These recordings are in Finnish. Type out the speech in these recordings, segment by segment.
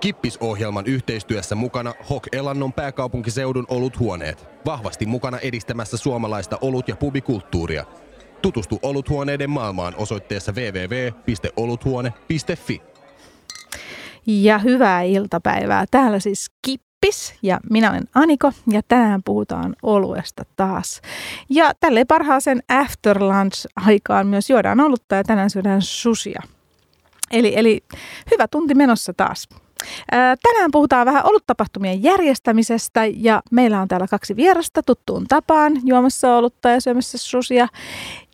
Kippisohjelman yhteistyössä mukana Hok Elannon pääkaupunkiseudun oluthuoneet. Vahvasti mukana edistämässä suomalaista olut- ja pubikulttuuria. Tutustu oluthuoneiden maailmaan osoitteessa www.oluthuone.fi. Ja hyvää iltapäivää. Täällä siis Kippis ja minä olen Aniko ja tänään puhutaan oluesta taas. Ja tälle parhaaseen after lunch aikaan myös juodaan olutta ja tänään syödään susia. Eli, eli hyvä tunti menossa taas. Tänään puhutaan vähän oluttapahtumien järjestämisestä ja meillä on täällä kaksi vierasta tuttuun tapaan juomassa olutta ja syömässä susia.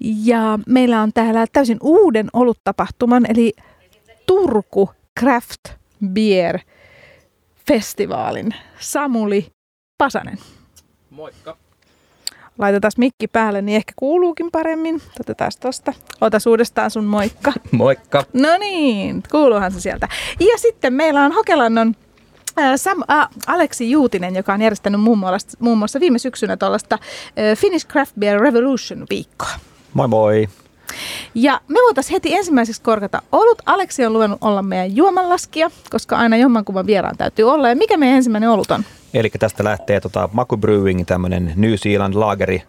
Ja meillä on täällä täysin uuden oluttapahtuman eli Turku Craft Beer Festivaalin Samuli Pasanen. Moikka. Laitetaan mikki päälle, niin ehkä kuuluukin paremmin. Otetaan tosta. Ota uudestaan sun moikka. Moikka. No niin, kuuluuhan se sieltä. Ja sitten meillä on Hokelannon Sam, äh, Aleksi Juutinen, joka on järjestänyt muun muassa, muun muassa viime syksynä tuollaista äh, Finnish Craft Beer Revolution viikkoa. Moi moi. Ja me voitaisiin heti ensimmäiseksi korkata olut. Aleksi on luvannut olla meidän juomanlaskija, koska aina jommankumman vieraan täytyy olla. Ja mikä meidän ensimmäinen olut on? Eli tästä lähtee tota, Maku Brewing, tämmöinen New Zealand laageri.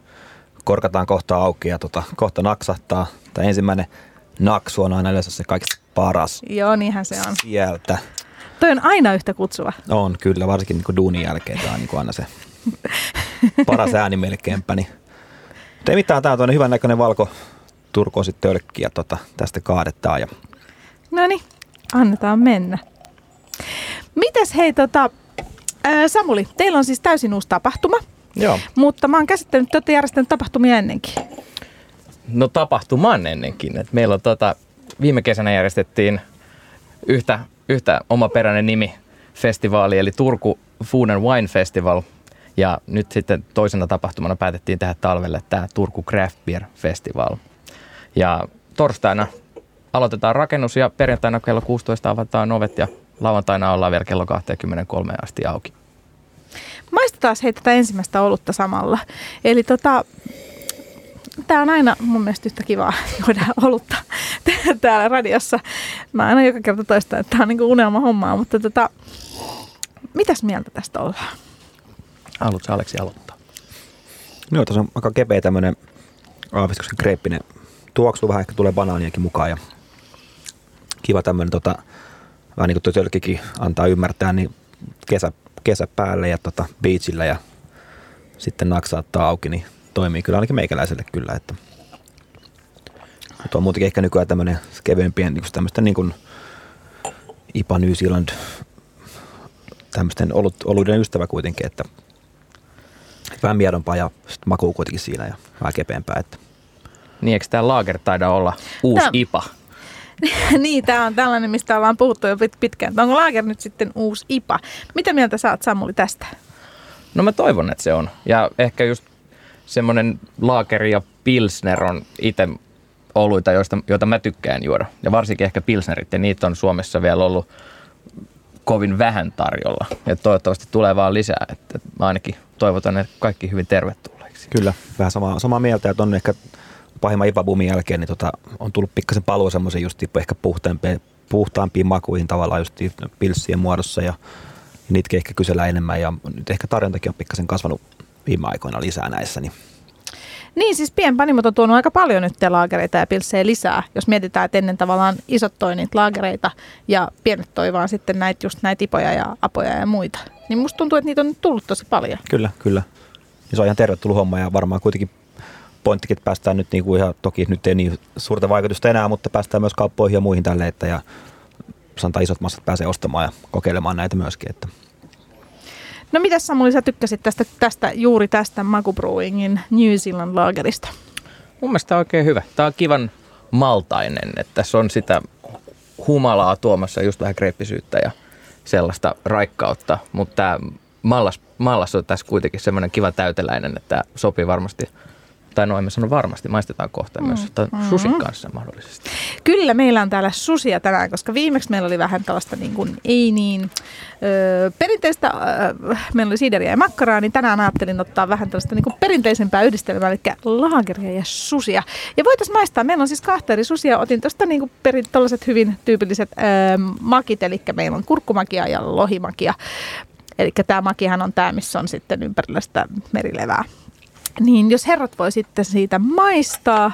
Korkataan kohta auki ja tota, kohta naksahtaa. Tämä ensimmäinen naksu on aina yleensä se kaikista paras. Joo, niinhän se on. Sieltä. Toi on aina yhtä kutsuva. On kyllä, varsinkin niin duunin jälkeen tämä on niin aina se paras ääni melkeinpä. Niin. Mutta ei mitään, tämä on hyvän näköinen valko turkoosit tölkki ja tota, tästä kaadetaan. Ja... No niin, annetaan mennä. Mites hei tota, ää, Samuli, teillä on siis täysin uusi tapahtuma. Joo. Mutta mä oon käsittänyt, että olette järjestänyt tapahtumia ennenkin. No tapahtuman ennenkin. Et meillä on tota, viime kesänä järjestettiin yhtä, yhtä omaperäinen nimi festivaali, eli Turku Food and Wine Festival. Ja nyt sitten toisena tapahtumana päätettiin tehdä talvelle tämä Turku Craft Beer Festival. Ja torstaina aloitetaan rakennus ja perjantaina kello 16 avataan ovet ja lauantaina ollaan vielä kello 23 asti auki. Maistetaan hei tätä ensimmäistä olutta samalla. Eli tota, tämä on aina mun mielestä yhtä kivaa juoda olutta täällä radiossa. Mä aina joka kerta toistan, että tämä on niinku unelma hommaa, mutta tota, mitäs mieltä tästä ollaan? Haluatko Aleksi aloittaa? No, tässä on aika kepeä tämmöinen aavistuksen kreeppinen tuoksu, vähän ehkä tulee banaaniakin mukaan ja kiva tämmöinen tota, vähän niin kuin tölkkikin antaa ymmärtää, niin kesä, kesä päälle ja tota, beachillä ja sitten naksaattaa auki, niin toimii kyllä ainakin meikäläiselle kyllä, että tuo on muutenkin ehkä nykyään tämmöinen kevyempien niin tämmöisten niin kuin IPA New Zealand tämmöisten olut, oluiden ystävä kuitenkin, että vähän miedompaa ja makuu kuitenkin siinä ja vähän kepeämpää, että niin, eikö tämä Lager taida olla uusi tämä, IPA? niin, tämä on tällainen, mistä ollaan puhuttu jo pitkään. Onko Lager nyt sitten uusi IPA? Mitä mieltä saat Samuli tästä? No mä toivon, että se on. Ja ehkä just semmoinen Lager ja Pilsner on itse oluita, joista, joita mä tykkään juoda. Ja varsinkin ehkä Pilsnerit, ja niitä on Suomessa vielä ollut kovin vähän tarjolla. Ja toivottavasti tulee vaan lisää. Että mä ainakin toivotan ne kaikki hyvin tervetulleiksi. Kyllä, vähän samaa, samaa mieltä, että on ehkä pahimman ipabumin jälkeen niin tota, on tullut pikkasen paluu semmoisen just ehkä puhtaampiin, puhtaampiin makuihin tavallaan just pilssien muodossa ja, ja niitä ehkä kysellään enemmän ja nyt ehkä tarjontakin on pikkasen kasvanut viime aikoina lisää näissä. Niin niin, siis pienpanimot on tuonut aika paljon nyt laagereita ja pilssejä lisää. Jos mietitään, että ennen tavallaan isot toi niitä laagereita ja pienet toi vaan sitten näitä, just näitä ipoja ja apoja ja muita. Niin musta tuntuu, että niitä on tullut tosi paljon. Kyllä, kyllä. Ja se on ihan tervetullut homma ja varmaan kuitenkin pointtikin, että päästään nyt niinku ihan, toki nyt ei niin suurta vaikutusta enää, mutta päästään myös kauppoihin ja muihin tälle, että ja sanotaan isot massat pääsee ostamaan ja kokeilemaan näitä myöskin. Että. No mitä Samuli sä tykkäsit tästä, tästä juuri tästä Maku Brewingin New Zealand Lagerista? Mun mielestä oikein hyvä. Tämä on kivan maltainen, että tässä on sitä humalaa tuomassa just vähän kreeppisyyttä ja sellaista raikkautta, mutta tämä mallas, mallas on tässä kuitenkin semmoinen kiva täyteläinen, että sopii varmasti tai noin mä sanon varmasti, maistetaan kohta mm. myös, mm-hmm. susin kanssa mahdollisesti. Kyllä meillä on täällä susia tänään, koska viimeksi meillä oli vähän tällaista niin kuin, ei niin ö, perinteistä, ö, meillä oli siideriä ja makkaraa, niin tänään ajattelin ottaa vähän tällaista niin kuin perinteisempää yhdistelmää, eli laageria ja susia. Ja voitaisiin maistaa, meillä on siis kahta eri susia, otin tuosta niin perin, hyvin tyypilliset ö, makit, eli meillä on kurkkumakia ja lohimakia. Eli tämä makihan on tämä, missä on sitten ympärillä sitä merilevää. Niin jos herrat voi sitten siitä maistaa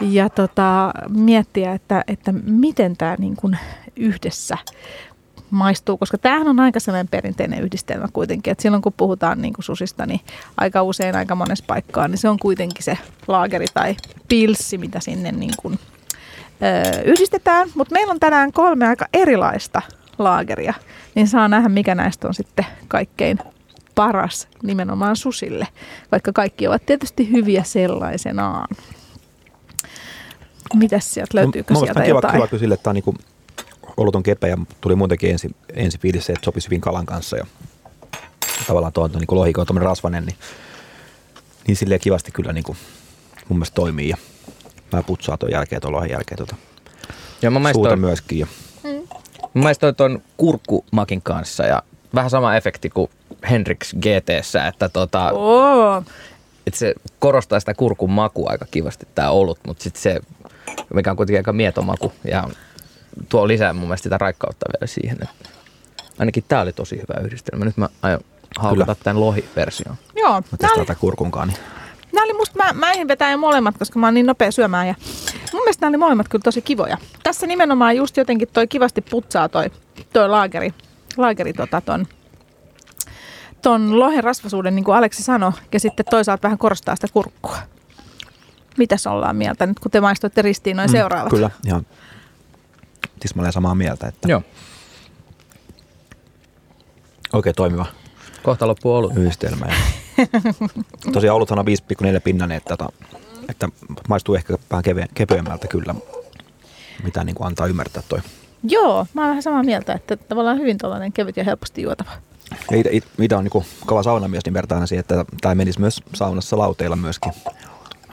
ja tota, miettiä, että, että miten tämä niin kuin yhdessä maistuu, koska tämähän on aika sellainen perinteinen yhdistelmä kuitenkin, että silloin kun puhutaan niin kuin susista, niin aika usein aika monessa paikkaa, niin se on kuitenkin se laageri tai pilssi, mitä sinne niin kuin, ö, yhdistetään. Mutta meillä on tänään kolme aika erilaista laageria, niin saa nähdä, mikä näistä on sitten kaikkein paras nimenomaan susille, vaikka kaikki ovat tietysti hyviä sellaisenaan. Mitäs sieltä, löytyykö no, sieltä kiva, jotain? Kiva kyllä sille, että tämä on niin ollut on kepeä ja tuli muutenkin ensi, ensi fiilis se, että sopisi hyvin kalan kanssa ja tavallaan tuo niin lohiko on rasvanen, niin, niin silleen kivasti kyllä niin kuin, mun mielestä toimii ja mä putsaan tuon jälkeen tuon lohen jälkeen tuota ja mä suuta myöskin. Ja. Mm. Mä maistoin tuon kurkkumakin kanssa ja vähän sama efekti kuin Henriks gt että tota, oh. että se korostaa sitä kurkun makua aika kivasti tämä olut, mutta sitten se, mikä on kuitenkin aika mietomaku ja tuo lisää mun mielestä sitä raikkautta vielä siihen. Että ainakin tämä oli tosi hyvä yhdistelmä. Nyt mä aion haukata tämän lohi-version. Joo. Mä testaan tätä kurkunkaan. Niin. Nämä oli musta, mä, mä vetää jo molemmat, koska mä oon niin nopea syömään ja mun mielestä nämä oli molemmat kyllä tosi kivoja. Tässä nimenomaan just jotenkin toi kivasti putsaa toi, toi laageri, laageri tota ton, ton lohen rasvasuuden, niin kuin Aleksi sanoi, ja sitten toisaalta vähän korostaa sitä kurkkua. Mitäs ollaan mieltä nyt, kun te maistoitte ristiin noin mm, seuraavat? Kyllä, ihan tismalleen samaa mieltä. Että Joo. Oikein toimiva. Kohta loppuu ollut. Yhdistelmä. Ja tosiaan oluthan on 5,4 pinnanen, että, että, että maistuu ehkä vähän keve, kevyemmältä kyllä, mitä niin kuin antaa ymmärtää toi. Joo, mä oon vähän samaa mieltä, että tavallaan hyvin tällainen kevyt ja helposti juotava. Mitä on niin kova saunamies, niin vertaan siihen, että tämä menisi myös saunassa lauteilla myöskin.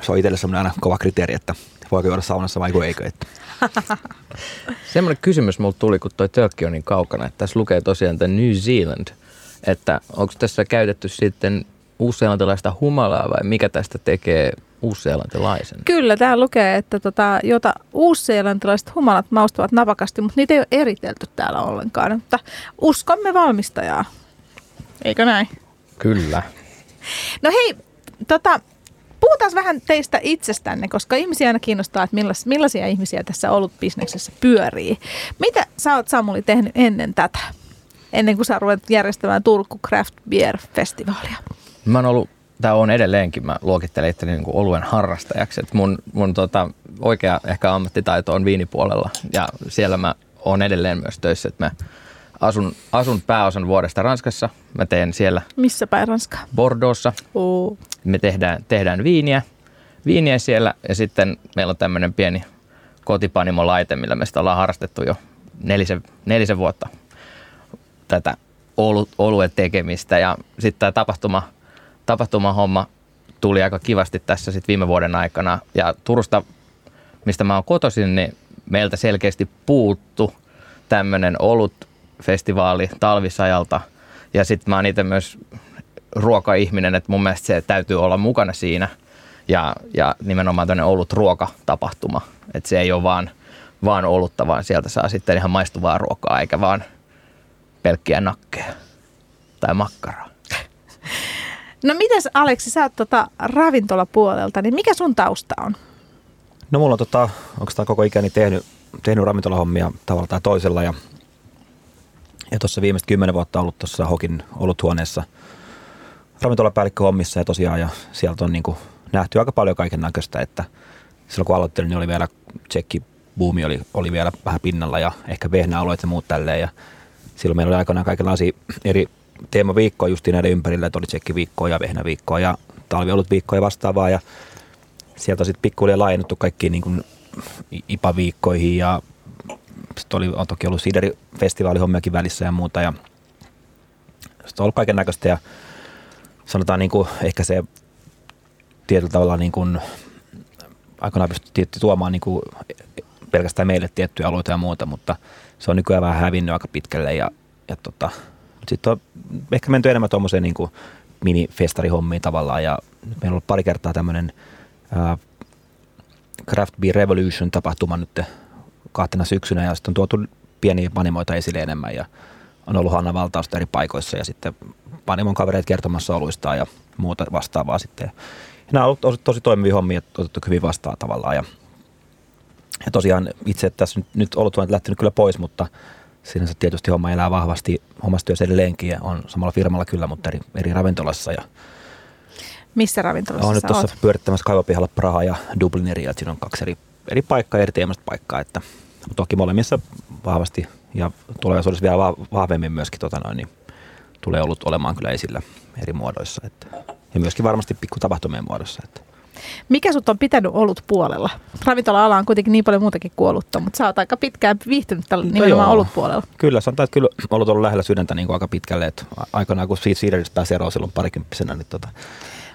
Se on itselle semmoinen aina kova kriteeri, että voiko juoda saunassa vai eikö. Että. Semmoinen kysymys mulle tuli, kun toi tölkki on niin kaukana, että tässä lukee tosiaan että New Zealand, että onko tässä käytetty sitten uusseelantilaista humalaa vai mikä tästä tekee uusseelantilaisen? Kyllä, täällä lukee, että tota, jota uusseelantilaiset humalat maustavat napakasti, mutta niitä ei ole eritelty täällä ollenkaan. Mutta uskomme valmistajaa, eikö näin? Kyllä. No hei, tota, puhutaan vähän teistä itsestänne, koska ihmisiä aina kiinnostaa, että millais, millaisia ihmisiä tässä ollut bisneksessä pyörii. Mitä sä oot Samuli tehnyt ennen tätä? Ennen kuin sä ruvet järjestämään Turku Craft Beer Festivaalia? Mä oon ollut, tai on edelleenkin, mä luokittelen itteni niin oluen harrastajaksi. Et mun mun tota, oikea ehkä ammattitaito on viinipuolella ja siellä mä oon edelleen myös töissä, että mä asun, asun pääosan vuodesta Ranskassa. Mä teen siellä... Missä päin Ranskaa? Bordeauxssa. Oh. Me tehdään, tehdään viiniä, viiniä siellä ja sitten meillä on tämmöinen pieni kotipanimolaite, millä me sitä ollaan harrastettu jo nelisen, nelisen vuotta tätä oluen tekemistä. Ja sitten tämä tapahtuma, tapahtumahomma tuli aika kivasti tässä sitten viime vuoden aikana. Ja Turusta, mistä mä oon kotoisin, niin meiltä selkeästi puuttu tämmöinen olut festivaali talvisajalta. Ja sitten mä oon itse myös ruokaihminen, että mun mielestä se täytyy olla mukana siinä. Ja, ja nimenomaan tämmöinen ollut ruokatapahtuma. Että se ei ole vaan, vaan olutta, vaan sieltä saa sitten ihan maistuvaa ruokaa, eikä vaan pelkkiä nakkeja tai makkaraa. No mites Aleksi, sä oot tota ravintolapuolelta, niin mikä sun tausta on? No mulla on tota, onko tämä koko ikäni tehnyt, tehnyt ravintolahommia tavalla tai toisella ja ja tuossa viimeiset kymmenen vuotta ollut tuossa Hokin oluthuoneessa ravintolapäällikköhommissa ja tosiaan ja sieltä on niin kuin nähty aika paljon kaiken näköistä, että silloin kun aloittelin, niin oli vielä tsekki buumi oli, oli vielä vähän pinnalla ja ehkä vehnäalueet ja muut tälleen ja silloin meillä oli aikanaan kaikenlaisia eri teemaviikkoja just näiden ympärillä, että oli tsekkiviikkoa ja vehnäviikkoa ja talviolut viikkoja vastaavaa ja sieltä on sitten pikkuhiljaa laajennettu kaikkiin niin kuin IPA-viikkoihin ja sitten oli, on toki ollut Siderifestivaalihommiakin välissä ja muuta. Ja sitten on ollut kaiken näköistä ja sanotaan niin kuin ehkä se tietyllä tavalla niin kuin, aikanaan pystyttiin tuomaan niin kuin pelkästään meille tiettyjä alueita ja muuta, mutta se on nykyään vähän hävinnyt aika pitkälle ja, ja tota, sitten on ehkä menty enemmän tuommoiseen niin mini-festarihommiin tavallaan ja meillä on ollut pari kertaa tämmöinen Craft Beer Revolution tapahtuma nyt kahtena syksynä ja sitten on tuotu pieniä panimoita esille enemmän ja on ollut Hanna Valtausta eri paikoissa ja sitten panimon kavereet kertomassa oluistaan ja muuta vastaavaa sitten. Ja nämä on ollut tosi toimivia hommia, otettu hyvin vastaan tavallaan ja, ja tosiaan itse tässä nyt, nyt ollut lähtenyt kyllä pois, mutta sinänsä tietysti homma elää vahvasti omassa työssä edelleenkin ja on samalla firmalla kyllä, mutta eri, eri ravintolassa ja missä ravintolassa Olen nyt tuossa pyörittämässä kaivopihalla Praha ja Dublin eri, että siinä on kaksi eri, eri paikkaa, eri teemasta paikkaa, että toki molemmissa vahvasti ja tulevaisuudessa vielä vahvemmin myöskin tota noin, niin tulee ollut olemaan kyllä esillä eri muodoissa. Että, ja myöskin varmasti pikku tapahtumien muodossa. Että. Mikä sut on pitänyt ollut puolella? Ravintola-ala on kuitenkin niin paljon muutakin kuollutta, mutta sä oot aika pitkään viihtynyt tällä no nimenomaan ollut puolella. Kyllä, sanotaan, että kyllä ollut ollut lähellä sydäntä niin kuin aika pitkälle. Että aikanaan kun Seederistä pääsi eroon silloin parikymppisenä, niin tota,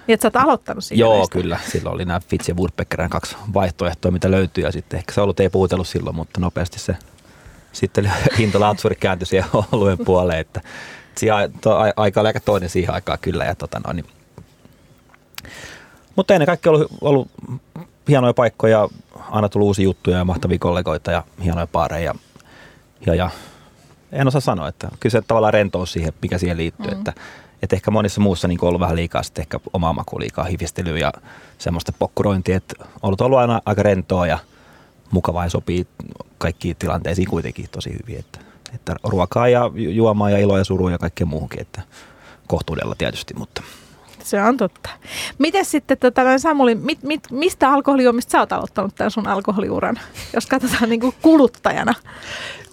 niin, että sä oot aloittanut siinä Joo, kyllä. Silloin oli nämä Fitz ja Woodpeckerin kaksi vaihtoehtoa, mitä löytyy. Ja sitten ehkä se ollut ei puhutellut silloin, mutta nopeasti se sitten hintolaatsuri kääntyi siihen oluen puoleen. Että siihen, to, aika oli aika toinen siihen aikaan kyllä. Ja tota noin, niin. Mutta ennen kaikkea ollut, ollut hienoja paikkoja, aina tullut uusia juttuja ja mahtavia kollegoita ja hienoja paareja. Ja, ja en osaa sanoa, että kyllä se tavallaan rentous siihen, mikä siihen liittyy, mm. että et ehkä monissa muussa niin ollut vähän liikaa sitten ehkä omaa maku liikaa hivistelyä ja semmoista pokkurointia, että ollut ollut aina aika rentoa ja mukavaa ja sopii kaikkiin tilanteisiin kuitenkin tosi hyvin, että, että ruokaa ja juomaa ja iloa ja surua ja kaikkea muuhunkin, että kohtuudella tietysti, mutta se on totta. Miten sitten, tota, Samuli, mit, mit, mistä alkoholijuomista sä oot aloittanut tämän sun alkoholiuran, jos katsotaan niin kuin kuluttajana?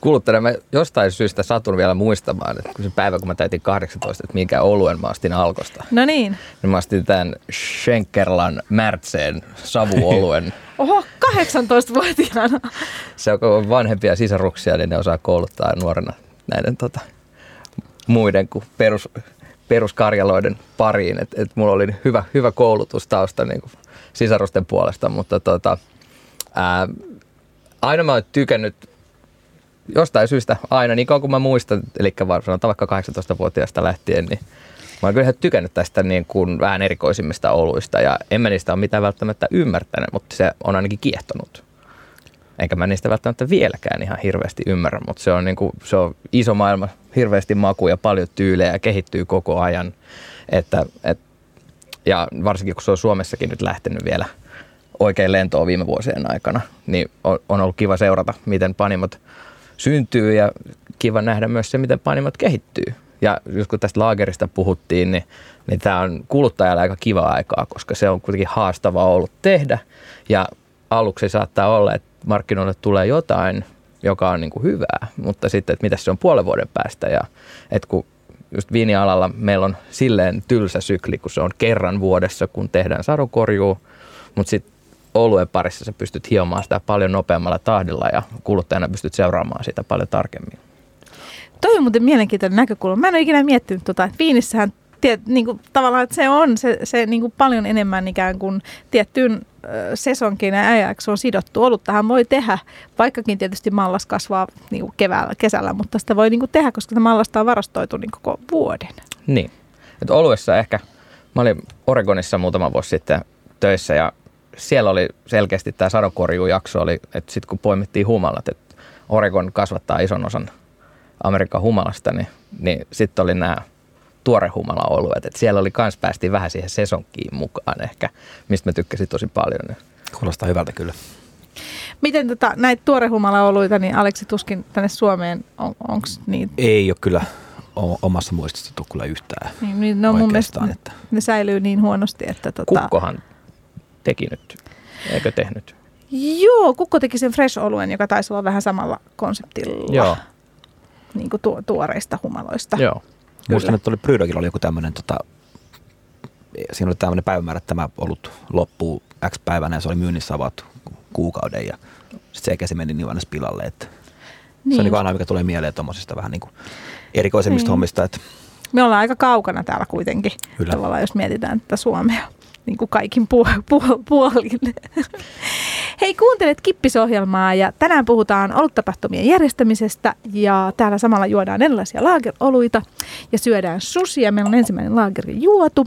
Kuluttajana mä jostain syystä satun vielä muistamaan, että kun se päivä, kun mä täytin 18, että minkä oluen mä astin alkosta. No niin. Niin mä astin tämän Schenkerlan Märtseen savuoluen. Oho, 18-vuotiaana. Se on vanhempia sisaruksia, niin ne osaa kouluttaa nuorena näiden tota, muiden kuin perus, peruskarjaloiden pariin. Et, et mulla oli hyvä, hyvä koulutustausta niin kuin sisarusten puolesta, mutta tota, ää, aina mä oon tykännyt jostain syystä aina, niin kauan kuin mä muistan, eli sanotaan vaikka 18-vuotiaasta lähtien, niin mä oon kyllä tykännyt tästä niin kuin vähän erikoisimmista oluista ja en mä niistä ole mitään välttämättä ymmärtänyt, mutta se on ainakin kiehtonut. Enkä mä niistä välttämättä vieläkään ihan hirveästi ymmärrä, mutta se on, niin kuin, se on iso maailma, hirveästi makuja, paljon tyylejä, kehittyy koko ajan. Että, et, ja varsinkin kun se on Suomessakin nyt lähtenyt vielä oikein lentoon viime vuosien aikana, niin on, on ollut kiva seurata, miten panimot – syntyy ja kiva nähdä myös se, miten panimot kehittyy. Ja just kun tästä laagerista puhuttiin, niin, niin tämä on kuluttajalle aika kiva aikaa, koska se on kuitenkin haastavaa ollut tehdä. Ja aluksi saattaa olla, että markkinoille tulee jotain, joka on niin kuin hyvää, mutta sitten, että mitä se on puolen vuoden päästä. Ja että kun just viinialalla meillä on silleen tylsä sykli, kun se on kerran vuodessa, kun tehdään sadokorjuu, mutta sitten oluen parissa sä pystyt hiomaan sitä paljon nopeammalla tahdilla ja kuluttajana pystyt seuraamaan sitä paljon tarkemmin. Toi on muuten mielenkiintoinen näkökulma. Mä en ole ikinä miettinyt tota, että viinissähän tiet, niin kuin, tavallaan, että se on se, se niin kuin paljon enemmän ikään kuin tiettyyn sesonkin ja ajaksi on sidottu. Oluttahan voi tehdä, vaikkakin tietysti mallas kasvaa niin kuin keväällä, kesällä, mutta sitä voi niin kuin tehdä, koska tämä mallasta on varastoitu niin koko vuoden. Niin. Et oluessa ehkä, mä olin Oregonissa muutama vuosi sitten töissä ja siellä oli selkeästi tämä sadokorjujakso, oli, että sitten kun poimittiin humalat, että Oregon kasvattaa ison osan Amerikan humalasta, niin, niin sitten oli nämä tuorehumala-oluet. että siellä oli kans päästiin vähän siihen sesonkiin mukaan ehkä, mistä mä tykkäsin tosi paljon. Niin. Kuulostaa hyvältä kyllä. Miten tota, näitä tuorehumala-oluita, niin Aleksi tuskin tänne Suomeen, on, onko niin? Ei ole kyllä omassa muistissa tullut kyllä yhtään niin, niin no mun mielestä että... ne säilyy niin huonosti, että... Tota... Kukkohan teki nyt, eikö tehnyt? Joo, Kukko teki sen fresh-oluen, joka taisi olla vähän samalla konseptilla. Joo. Niin kuin tu- tuoreista humaloista. Joo. Muistan, että oli Brydogilla oli joku tämmöinen, tota, siinä oli tämmöinen päivämäärä, että tämä ollut loppuu X päivänä ja se oli myynnissä avattu kuukauden ja sitten se meni niin aina pilalle, että niin. se on niin aina, mikä tulee mieleen tuommoisista vähän niin kuin erikoisemmista niin. hommista. Että Me ollaan aika kaukana täällä kuitenkin, Kyllä. tavallaan jos mietitään tätä Suomea. Niin kuin kaikin puol- puol- puolin. Hei, kuuntelet Kippisohjelmaa ja tänään puhutaan oluttapahtumien järjestämisestä ja täällä samalla juodaan erilaisia laageroluita ja syödään susia. Meillä on ensimmäinen laageri juotu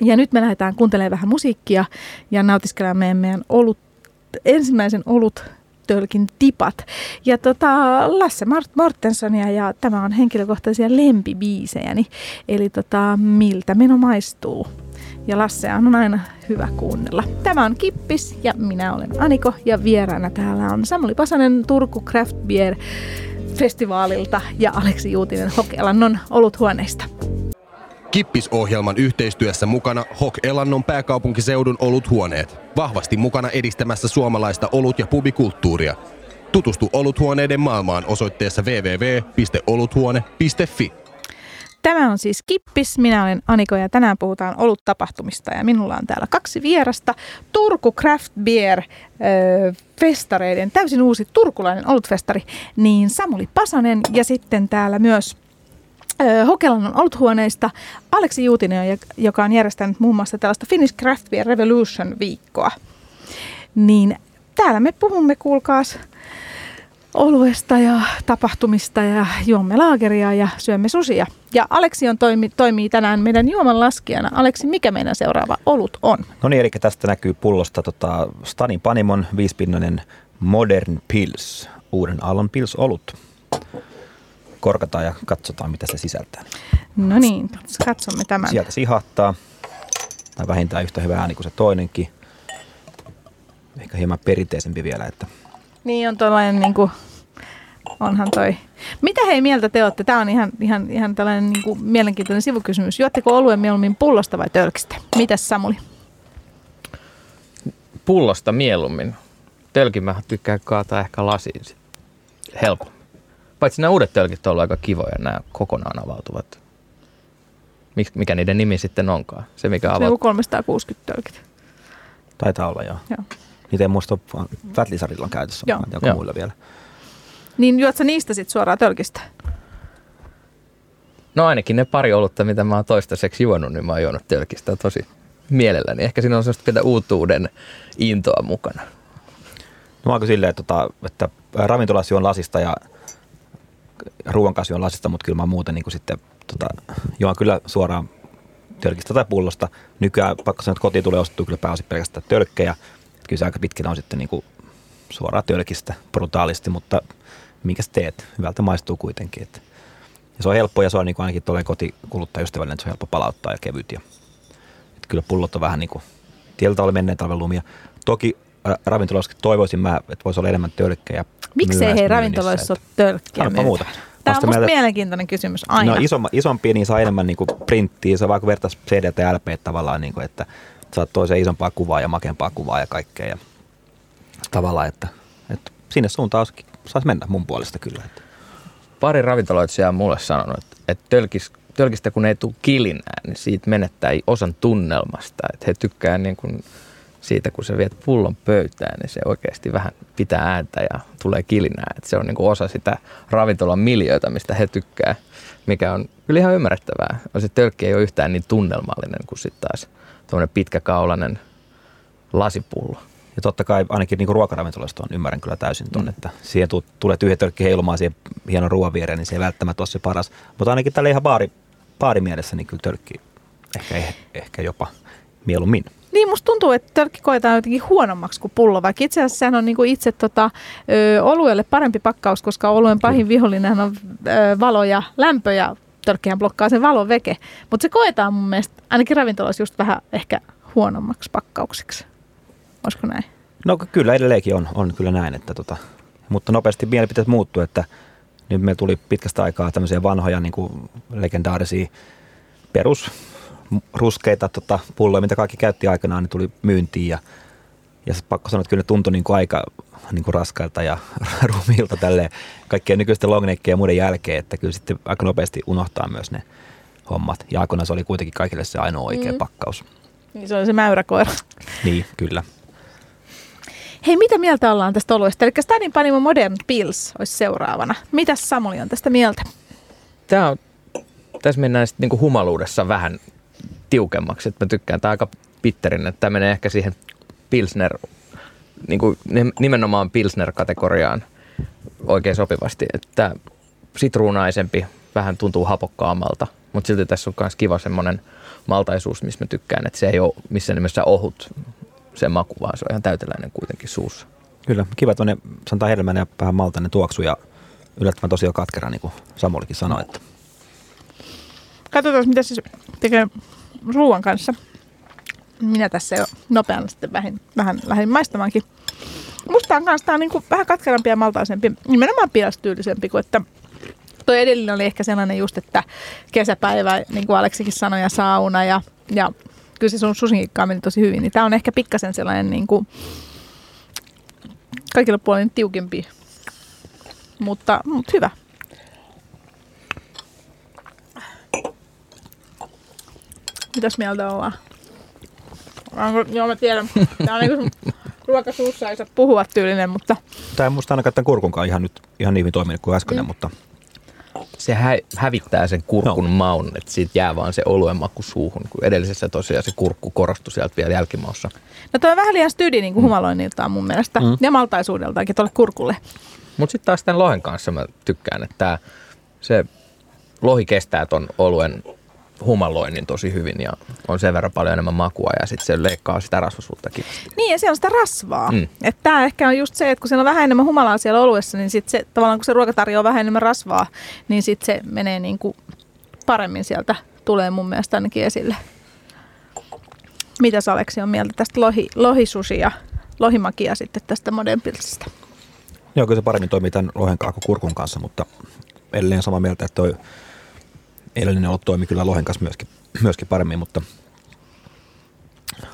ja nyt me lähdetään kuuntelemaan vähän musiikkia ja nautiskelemaan meidän olut, ensimmäisen olut tölkin tipat. Ja tota, Lasse Mart- Mortensonia ja tämä on henkilökohtaisia lempibiisejäni. Eli tota, miltä meno maistuu. Ja Lasse on aina hyvä kuunnella. Tämä on Kippis ja minä olen Aniko ja vieraana täällä on Samuli Pasanen Turku Craft Beer festivaalilta ja Aleksi Juutinen Hokelannon oluthuoneista. Kippisohjelman yhteistyössä mukana Hok Elannon pääkaupunkiseudun oluthuoneet. Vahvasti mukana edistämässä suomalaista olut- ja pubikulttuuria. Tutustu oluthuoneiden maailmaan osoitteessa www.oluthuone.fi. Tämä on siis Kippis, minä olen Aniko ja tänään puhutaan oluttapahtumista ja minulla on täällä kaksi vierasta. Turku Craft Beer äh, festareiden täysin uusi turkulainen olutfestari, niin Samuli Pasanen ja sitten täällä myös äh, Hokelannon oluthuoneista Aleksi Juutinen, joka on järjestänyt muun muassa tällaista Finnish Craft Beer Revolution viikkoa. Niin täällä me puhumme, kuulkaas, oluesta ja tapahtumista ja juomme laageria ja syömme susia. Ja Aleksi on toimi, toimii tänään meidän juoman laskijana. Aleksi, mikä meidän seuraava olut on? No niin, eli tästä näkyy pullosta tota, Stanin Panimon viispinnainen Modern Pils, uuden aallon Pils-olut. Korkataan ja katsotaan, mitä se sisältää. No niin, katsomme tämän. Sieltä sihahtaa. Tai vähintään yhtä hyvä ääni kuin se toinenkin. Ehkä hieman perinteisempi vielä, että niin on tuollainen niin kuin, onhan toi. Mitä hei mieltä te olette? Tämä on ihan, ihan, ihan tällainen niin kuin mielenkiintoinen sivukysymys. Juotteko oluen mieluummin pullosta vai tölkistä? Mitäs Samuli? Pullosta mieluummin. Tölkin mä tykkään kaataa ehkä lasiin sit helpommin. Paitsi nämä uudet tölkit on ollut aika kivoja, nämä kokonaan avautuvat. Mikä niiden nimi sitten onkaan? Se mikä avautuu. Se 360 tölkit. Taitaa olla joo. joo. Niitä ei muista Fatlisarilla on käytössä, Joo. onko Joo. muilla vielä. Niin juot sä niistä sitten suoraan tölkistä? No ainakin ne pari olutta, mitä mä oon toistaiseksi juonut, niin mä oon juonut tölkistä tosi mielelläni. Ehkä siinä on sellaista pientä uutuuden intoa mukana. No mä silleen, että, tota, että ravintolassa juon lasista ja ruoan kanssa juon lasista, mutta kyllä mä muuten niin kuin sitten tota, juon kyllä suoraan tölkistä tai pullosta. Nykyään pakko sanoa, että kotiin tulee ostettua kyllä pääosin pelkästään tölkkejä kyllä se aika pitkin on sitten niin kuin suoraan tölkistä brutaalisti, mutta minkä teet, hyvältä maistuu kuitenkin. Että. Ja se on helppo ja se on niin kuin ainakin tuolle kotikuluttajaystävällinen, että se on helppo palauttaa ja kevyt. Ja, että kyllä pullot on vähän niin kuin tieltä oli menneen talven lumia. Toki ravintoloissa toivoisin mä, että voisi olla enemmän tölkkejä. Miksei hei ravintoloissa ole tölkkiä muuta. Tämä on musta mielenkiintoinen kysymys aina. No isompi, isompi niin saa enemmän niin printtiä, se on vaikka vertaisi CD ja LP tavallaan, niin kuin, että saat toiseen isompaa kuvaa ja makempaa kuvaa ja kaikkea. Ja tavallaan, että, että sinne suuntaan saisi mennä mun puolesta kyllä. Että. Pari ravintoloitsijaa on mulle sanonut, että, että tölkis, tölkistä kun ei tule kilinää, niin siitä menettää osan tunnelmasta. Että he tykkää niin kuin siitä, kun sä viet pullon pöytään, niin se oikeasti vähän pitää ääntä ja tulee kilinää. Että se on niin kuin osa sitä ravintolan miljöitä, mistä he tykkää, mikä on kyllä ihan ymmärrettävää. Se tölkki ei ole yhtään niin tunnelmallinen kuin sitten taas – tuommoinen pitkäkaulainen lasipullo. Ja totta kai ainakin niin ruokaravintolasta on ymmärrän kyllä täysin tuon, mm. että siihen tu- tulee tyhjä tölkki heilumaan siihen hienon ruoan viereen, niin se ei välttämättä ole se paras. Mutta ainakin tällä ihan baari, baarimielessä niin kyllä tölkki ehkä, ehkä jopa mieluummin. Niin, musta tuntuu, että tölkki koetaan jotenkin huonommaksi kuin pullo, vaikka itse asiassa sehän on niin kuin itse tota, ö, oluelle parempi pakkaus, koska oluen pahin vihollinen on ö, valo ja lämpö ja tölkkihän blokkaa sen valon veke. Mutta se koetaan mun mielestä ainakin ravintolassa just vähän ehkä huonommaksi pakkauksiksi. Olisiko näin? No kyllä edelleenkin on, on kyllä näin, että tota, mutta nopeasti mielipiteet muuttuu, että nyt me tuli pitkästä aikaa tämmöisiä vanhoja niin kuin legendaarisia perus ruskeita tota, pulloja, mitä kaikki käytti aikanaan, niin tuli myyntiin ja, ja pakko sanoa, että kyllä ne tuntui niin kuin aika niin kuin raskailta ja ruumiilta tälle kaikkien nykyisten longneikkien ja muiden jälkeen, että kyllä sitten aika nopeasti unohtaa myös ne hommat. Ja aikoinaan se oli kuitenkin kaikille se ainoa oikea mm. pakkaus. Niin se oli se mäyräkoira. niin, kyllä. Hei, mitä mieltä ollaan tästä oluesta? Eli Stadin Panimo Modern Pills olisi seuraavana. Mitäs Samuli on tästä mieltä? Tämä on, tässä mennään sitten niinku humaluudessa vähän tiukemmaksi. Että mä tykkään, tämä aika pitterin, että tämä menee ehkä siihen Pilsner, niin kuin nimenomaan Pilsner-kategoriaan oikein sopivasti, että sitruunaisempi, vähän tuntuu hapokkaammalta, mutta silti tässä on myös kiva semmoinen maltaisuus, missä mä tykkään, että se ei ole missään nimessä ohut se maku, vaan se on ihan täyteläinen kuitenkin suussa. Kyllä, kiva tuonne, sanotaan hedelmän ja vähän maltainen tuoksu ja yllättävän tosiaan katkera, niin kuin Samulikin sanoi. Että. Katsotaan, mitä se tekee ruoan kanssa. Minä tässä jo nopeasti sitten vähän, vähän lähdin maistamaankin. Musta on kanssa niin kuin vähän katkerampi ja maltaisempi, nimenomaan piastyylisempi kuin että Toi edellinen oli ehkä sellainen just, että kesäpäivä, niin kuin Aleksikin sanoi, ja sauna ja, ja kyllä se sun susinkikkaa meni tosi hyvin. Niin tämä on ehkä pikkasen sellainen niin kuin, kaikilla puolin tiukempi, mutta, mutta hyvä. Mitäs mieltä ollaan? Joo, mä tiedän. Tämä on niin kuin ruokasuussa ei saa puhua tyylinen, mutta... Tämä ei musta ainakaan tämän kurkunkaan ihan, nyt, ihan niin hyvin toiminut kuin äskeinen, mm. mutta se hä- hävittää sen kurkun no. maun, että siitä jää vaan se oluen maku suuhun, kun edellisessä tosiaan se kurkku korostui sieltä vielä jälkimaussa. No toi on vähän liian stydi niin kuin mm. humaloinniltaan mun mielestä mm. ja maltaisuudeltaankin tuolle kurkulle. Mutta sitten taas tämän lohen kanssa mä tykkään, että se lohi kestää ton oluen humaloinnin tosi hyvin ja on sen verran paljon enemmän makua ja sitten se leikkaa sitä rasvasuutta kivasti. Niin ja se on sitä rasvaa. Mm. Että tämä ehkä on just se, että kun siellä on vähän enemmän humalaa siellä oluessa, niin sitten se tavallaan kun se ruoka tarjoaa vähän enemmän rasvaa, niin sitten se menee niin kuin paremmin sieltä tulee mun mielestä ainakin esille. Mitä Aleksi on mieltä tästä lohi, lohisusi ja lohimakia sitten tästä modernpilsistä? Joo, kyllä se paremmin toimii tämän lohen kurkun kanssa, mutta edelleen samaa mieltä, että toi edellinen ollut toimi kyllä lohen kanssa myöskin, myöskin paremmin, mutta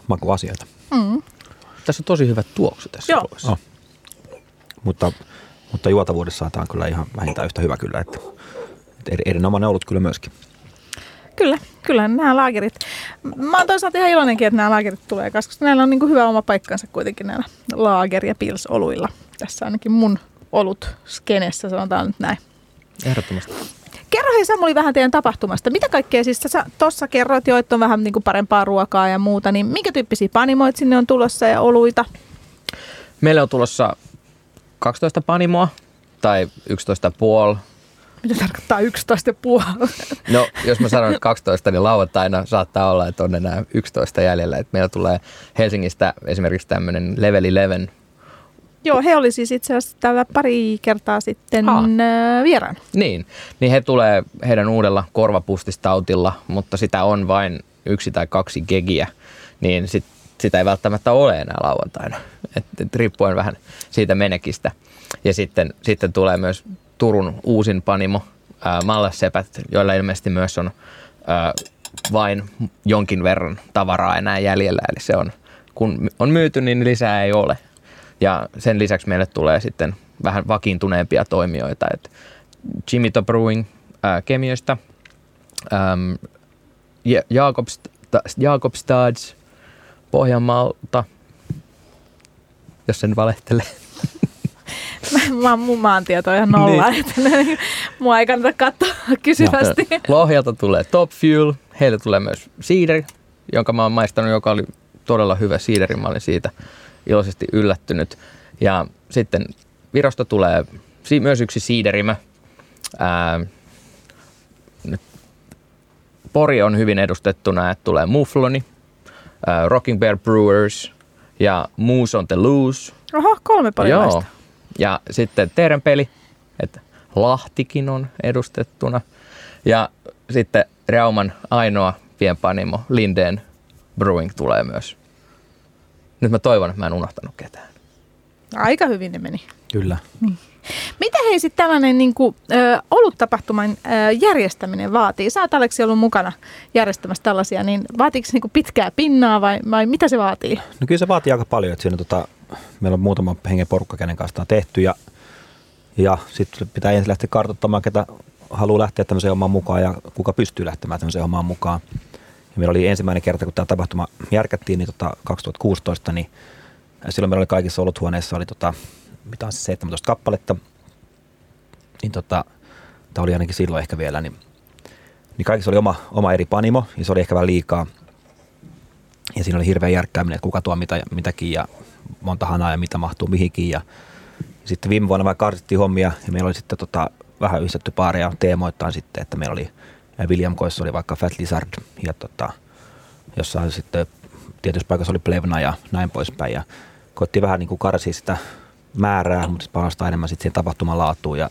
makuasioita. Mm. Tässä on tosi hyvä tuoksu tässä Joo. Oh. Mutta, mutta juotavuudessaan tämä on kyllä ihan vähintään yhtä hyvä kyllä, että, että erinomainen ollut kyllä myöskin. Kyllä, kyllä nämä laagerit. Mä oon toisaalta ihan iloinenkin, että nämä laagerit tulee, koska näillä on niin kuin hyvä oma paikkansa kuitenkin näillä laager- ja pils-oluilla. Tässä ainakin mun olut skenessä, sanotaan nyt näin. Ehdottomasti. Kerro hei Samuli vähän teidän tapahtumasta. Mitä kaikkea siis sä tuossa kerroit jo, että on vähän niin kuin parempaa ruokaa ja muuta, niin minkä tyyppisiä panimoit sinne on tulossa ja oluita? Meillä on tulossa 12 panimoa tai 11,5. Mitä tarkoittaa 11,5? No, jos mä sanon 12, niin lauantaina saattaa olla, että on enää 11 jäljellä. Et meillä tulee Helsingistä esimerkiksi tämmöinen Level 11 Joo, he oli siis itse asiassa täällä pari kertaa sitten ha. vieraan. Niin, niin he tulee heidän uudella korvapustistautilla, mutta sitä on vain yksi tai kaksi gegiä, niin sit, sitä ei välttämättä ole enää lauantaina, et, et, riippuen vähän siitä menekistä. Ja sitten, sitten tulee myös Turun uusin panimo, ää, Mallassepät, joilla ilmeisesti myös on ää, vain jonkin verran tavaraa enää jäljellä, eli se on, kun on myyty, niin lisää ei ole. Ja sen lisäksi meille tulee sitten vähän vakiintuneempia toimijoita. Et Jimmy Brewing ää, Kemiöstä, ähm, Jakobstads Pohjanmaalta, jos sen valehtelee. Mä, mun maantieto ihan nolla, niin. että mua ei kannata katsoa kysyvästi. No, Lohjalta tulee Top Fuel, heille tulee myös Cider, jonka mä oon maistanut, joka oli todella hyvä siideri. Mä olin siitä iloisesti yllättynyt. Ja sitten Virosta tulee myös yksi siiderimä. Ää, Pori on hyvin edustettuna, että tulee Mufloni, ää, Rocking Bear Brewers ja Moose on the Loose. Oho, kolme porilaista. Joo. Ja sitten Terenpeli, että Lahtikin on edustettuna. Ja sitten Rauman ainoa pienpanimo Lindeen Brewing tulee myös nyt mä toivon, että mä en unohtanut ketään. Aika hyvin ne meni. Kyllä. Niin. Mitä hei sitten tällainen niin kuin, ö, oluttapahtuman ö, järjestäminen vaatii? Sä oot Aleksi ollut mukana järjestämässä tällaisia, niin vaatiiko se niin kuin pitkää pinnaa vai, vai mitä se vaatii? No kyllä se vaatii aika paljon, että siinä tota, meillä on muutama hengen porukka, kenen kanssa on tehty ja, ja sitten pitää ensin lähteä kartoittamaan, ketä haluaa lähteä tämmöiseen omaan mukaan ja kuka pystyy lähtemään tämmöiseen omaan mukaan. Meillä oli ensimmäinen kerta, kun tämä tapahtuma järkättiin niin tota 2016, niin silloin meillä oli kaikissa oluthuoneissa oli tota, mitä on se 17 kappaletta. Niin tota, tämä oli ainakin silloin ehkä vielä, niin, niin kaikissa oli oma, oma eri panimo, ja se oli ehkä vähän liikaa. ja siinä oli hirveä järkkääminen, että kuka tuo mitä, mitäkin ja monta hanaa ja mitä mahtuu mihinkin. Ja sitten viime vuonna vaikka karsittiin hommia ja meillä oli sitten tota, vähän yhdistetty paaria teemoittain sitten, että meillä oli William Koissa oli vaikka Fat Lizard ja tota, jossain sitten tietyssä paikassa oli Plevna ja näin poispäin. Ja koettiin vähän niin kuin karsia sitä määrää, mutta panostaa enemmän sitten siihen tapahtuman ja